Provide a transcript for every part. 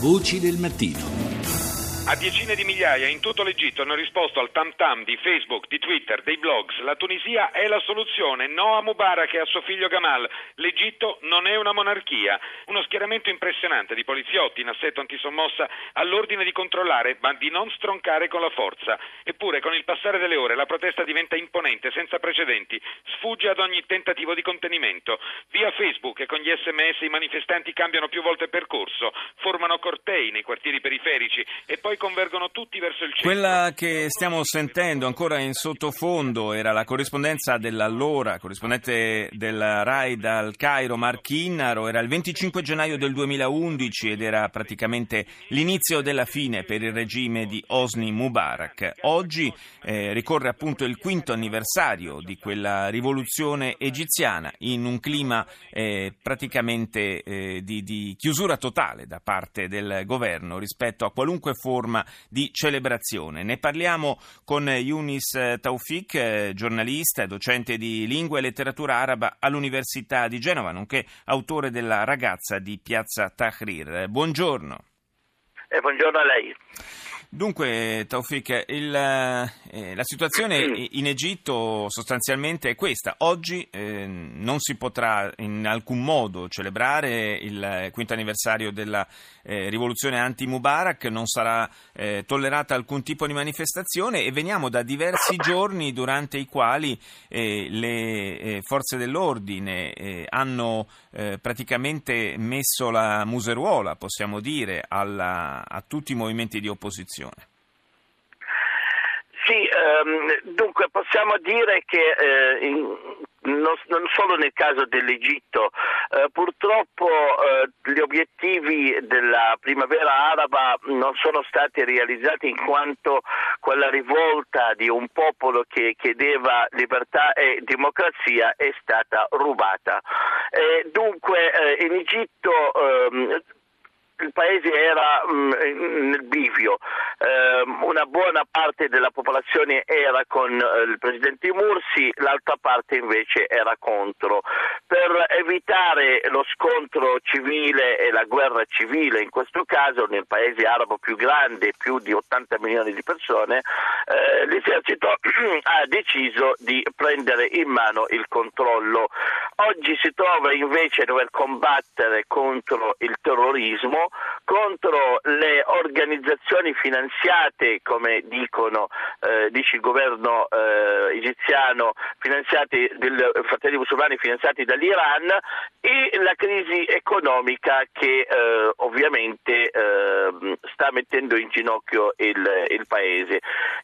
Voci del mattino. A decine di migliaia in tutto l'Egitto hanno risposto al tam tam di Facebook, di Twitter, dei blogs. La Tunisia è la soluzione. No a Mubarak e a suo figlio Gamal. L'Egitto non è una monarchia. Uno schieramento impressionante di poliziotti in assetto antisommossa all'ordine di controllare, ma di non stroncare con la forza. Eppure, con il passare delle ore, la protesta diventa imponente, senza precedenti. Sfugge ad ogni tentativo di contenimento. Via Facebook e con gli sms i manifestanti cambiano più volte percorso, formano cortei nei quartieri periferici e poi convergono tutti verso il centro. Quella che stiamo sentendo ancora in sottofondo era la corrispondenza dell'allora corrispondente del RAI dal Cairo, Marchinnaro, era il 25 gennaio del 2011 ed era praticamente l'inizio della fine per il regime di Hosni Mubarak. Oggi eh, ricorre appunto il quinto anniversario di quella rivoluzione egiziana in un clima eh, praticamente eh, di, di chiusura totale da parte del governo rispetto a qualunque forma forma di celebrazione. Ne parliamo con Yunis Taufik, eh, giornalista e docente di lingua e letteratura araba all'Università di Genova, nonché autore della ragazza di Piazza Tahrir. Buongiorno. Eh, buongiorno a lei. Dunque, Taufik, il, eh, la situazione in Egitto sostanzialmente è questa. Oggi eh, non si potrà in alcun modo celebrare il quinto anniversario della eh, rivoluzione anti-Mubarak, non sarà eh, tollerata alcun tipo di manifestazione e veniamo da diversi giorni durante i quali eh, le eh, forze dell'ordine hanno praticamente messo la museruola, possiamo dire, alla, a tutti i movimenti di opposizione situazione? Sì, ehm, dunque possiamo dire che eh, in, non, non, solo nel caso dell'Egitto, eh, purtroppo eh, gli obiettivi della primavera araba non sono stati realizzati in quanto quella rivolta di un popolo che chiedeva libertà e democrazia è stata rubata. dunque eh, in Egitto ehm, il paese era mh, mm, nel bivio, eh, una buona parte della popolazione era con eh, il presidente Mursi, l'altra parte invece era contro. Per evitare lo scontro civile e la guerra civile, in questo caso nel paese arabo più grande, più di 80 milioni di persone, eh, l'esercito ha deciso di prendere in mano il controllo. Oggi si trova invece a dover combattere contro il terrorismo contro le organizzazioni finanziate, come dicono, eh, dice il governo eh, egiziano, finanziati del fratelli musulmani finanziati dall'Iran e la crisi economica che eh, ovviamente eh, sta mettendo in ginocchio il, il paese.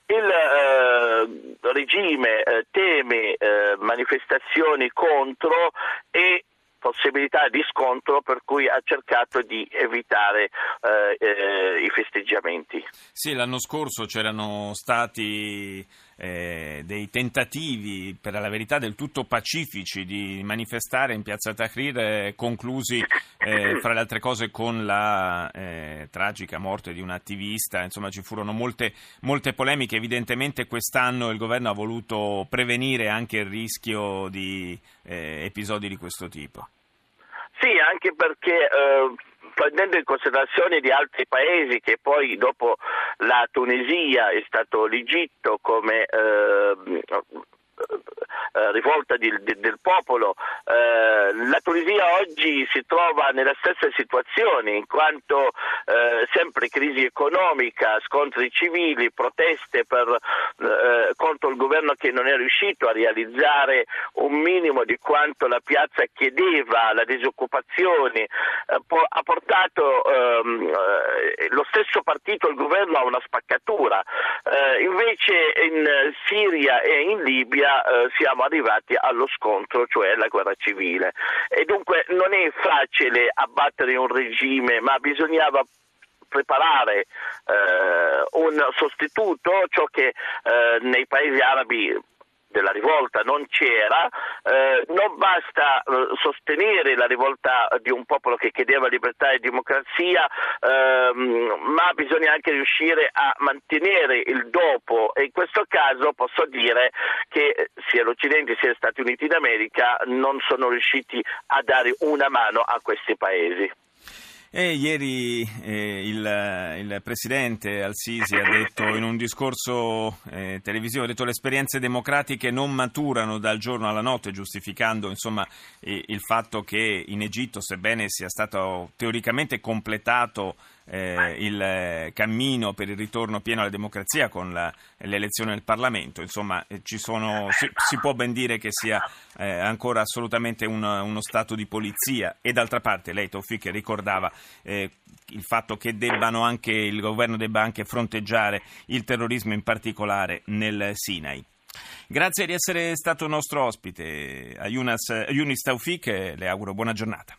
Il eh, regime eh, teme manifestazioni contro e possibilità di scontro per cui ha cercato di evitare eh, eh, i festeggiamenti. Sì, l'anno scorso c'erano stati eh, dei tentativi, per la verità del tutto pacifici, di manifestare in piazza Tahrir, eh, conclusi eh, fra le altre cose con la eh, tragica morte di un attivista. Insomma, ci furono molte, molte polemiche. Evidentemente quest'anno il governo ha voluto prevenire anche il rischio di episodi di questo tipo. Anche perché eh, prendendo in considerazione di altri paesi che poi dopo la Tunisia è stato l'Egitto come eh, rivolta di, di, del popolo. Eh, la Tunisia oggi si trova nella stessa situazione in quanto eh, sempre crisi economica, scontri civili, proteste per, eh, contro il governo che non è riuscito a realizzare un minimo di quanto la piazza chiedeva, la disoccupazione, eh, ha portato ehm, lo stesso partito, il governo, a una spaccatura. invece in Siria e in Libia siamo arrivati allo scontro, cioè alla guerra civile. E dunque non è facile abbattere un regime, ma bisognava preparare eh, un sostituto, ciò che eh, nei paesi arabi della rivolta non c'era, eh, non basta eh, sostenere la rivolta di un popolo che chiedeva libertà e democrazia, ehm, ma bisogna anche riuscire a mantenere il dopo e in questo caso posso dire che sia l'Occidente sia gli Stati Uniti d'America non sono riusciti a dare una mano a questi paesi. E ieri eh, il, il, presidente Al-Sisi ha detto in un discorso eh, televisivo, ha detto le esperienze democratiche non maturano dal giorno alla notte, giustificando insomma, eh, il fatto che in Egitto, sebbene sia stato teoricamente completato eh, il cammino per il ritorno pieno alla democrazia con la, l'elezione del Parlamento, insomma eh, sono, si, si, può ben dire che sia eh, ancora assolutamente un, uno stato di polizia e d'altra parte lei Tofik ricordava eh, il fatto che anche, il governo debba anche fronteggiare il terrorismo in particolare nel Sinai. Grazie di essere stato nostro ospite a Yunis Taufik, le auguro buona giornata.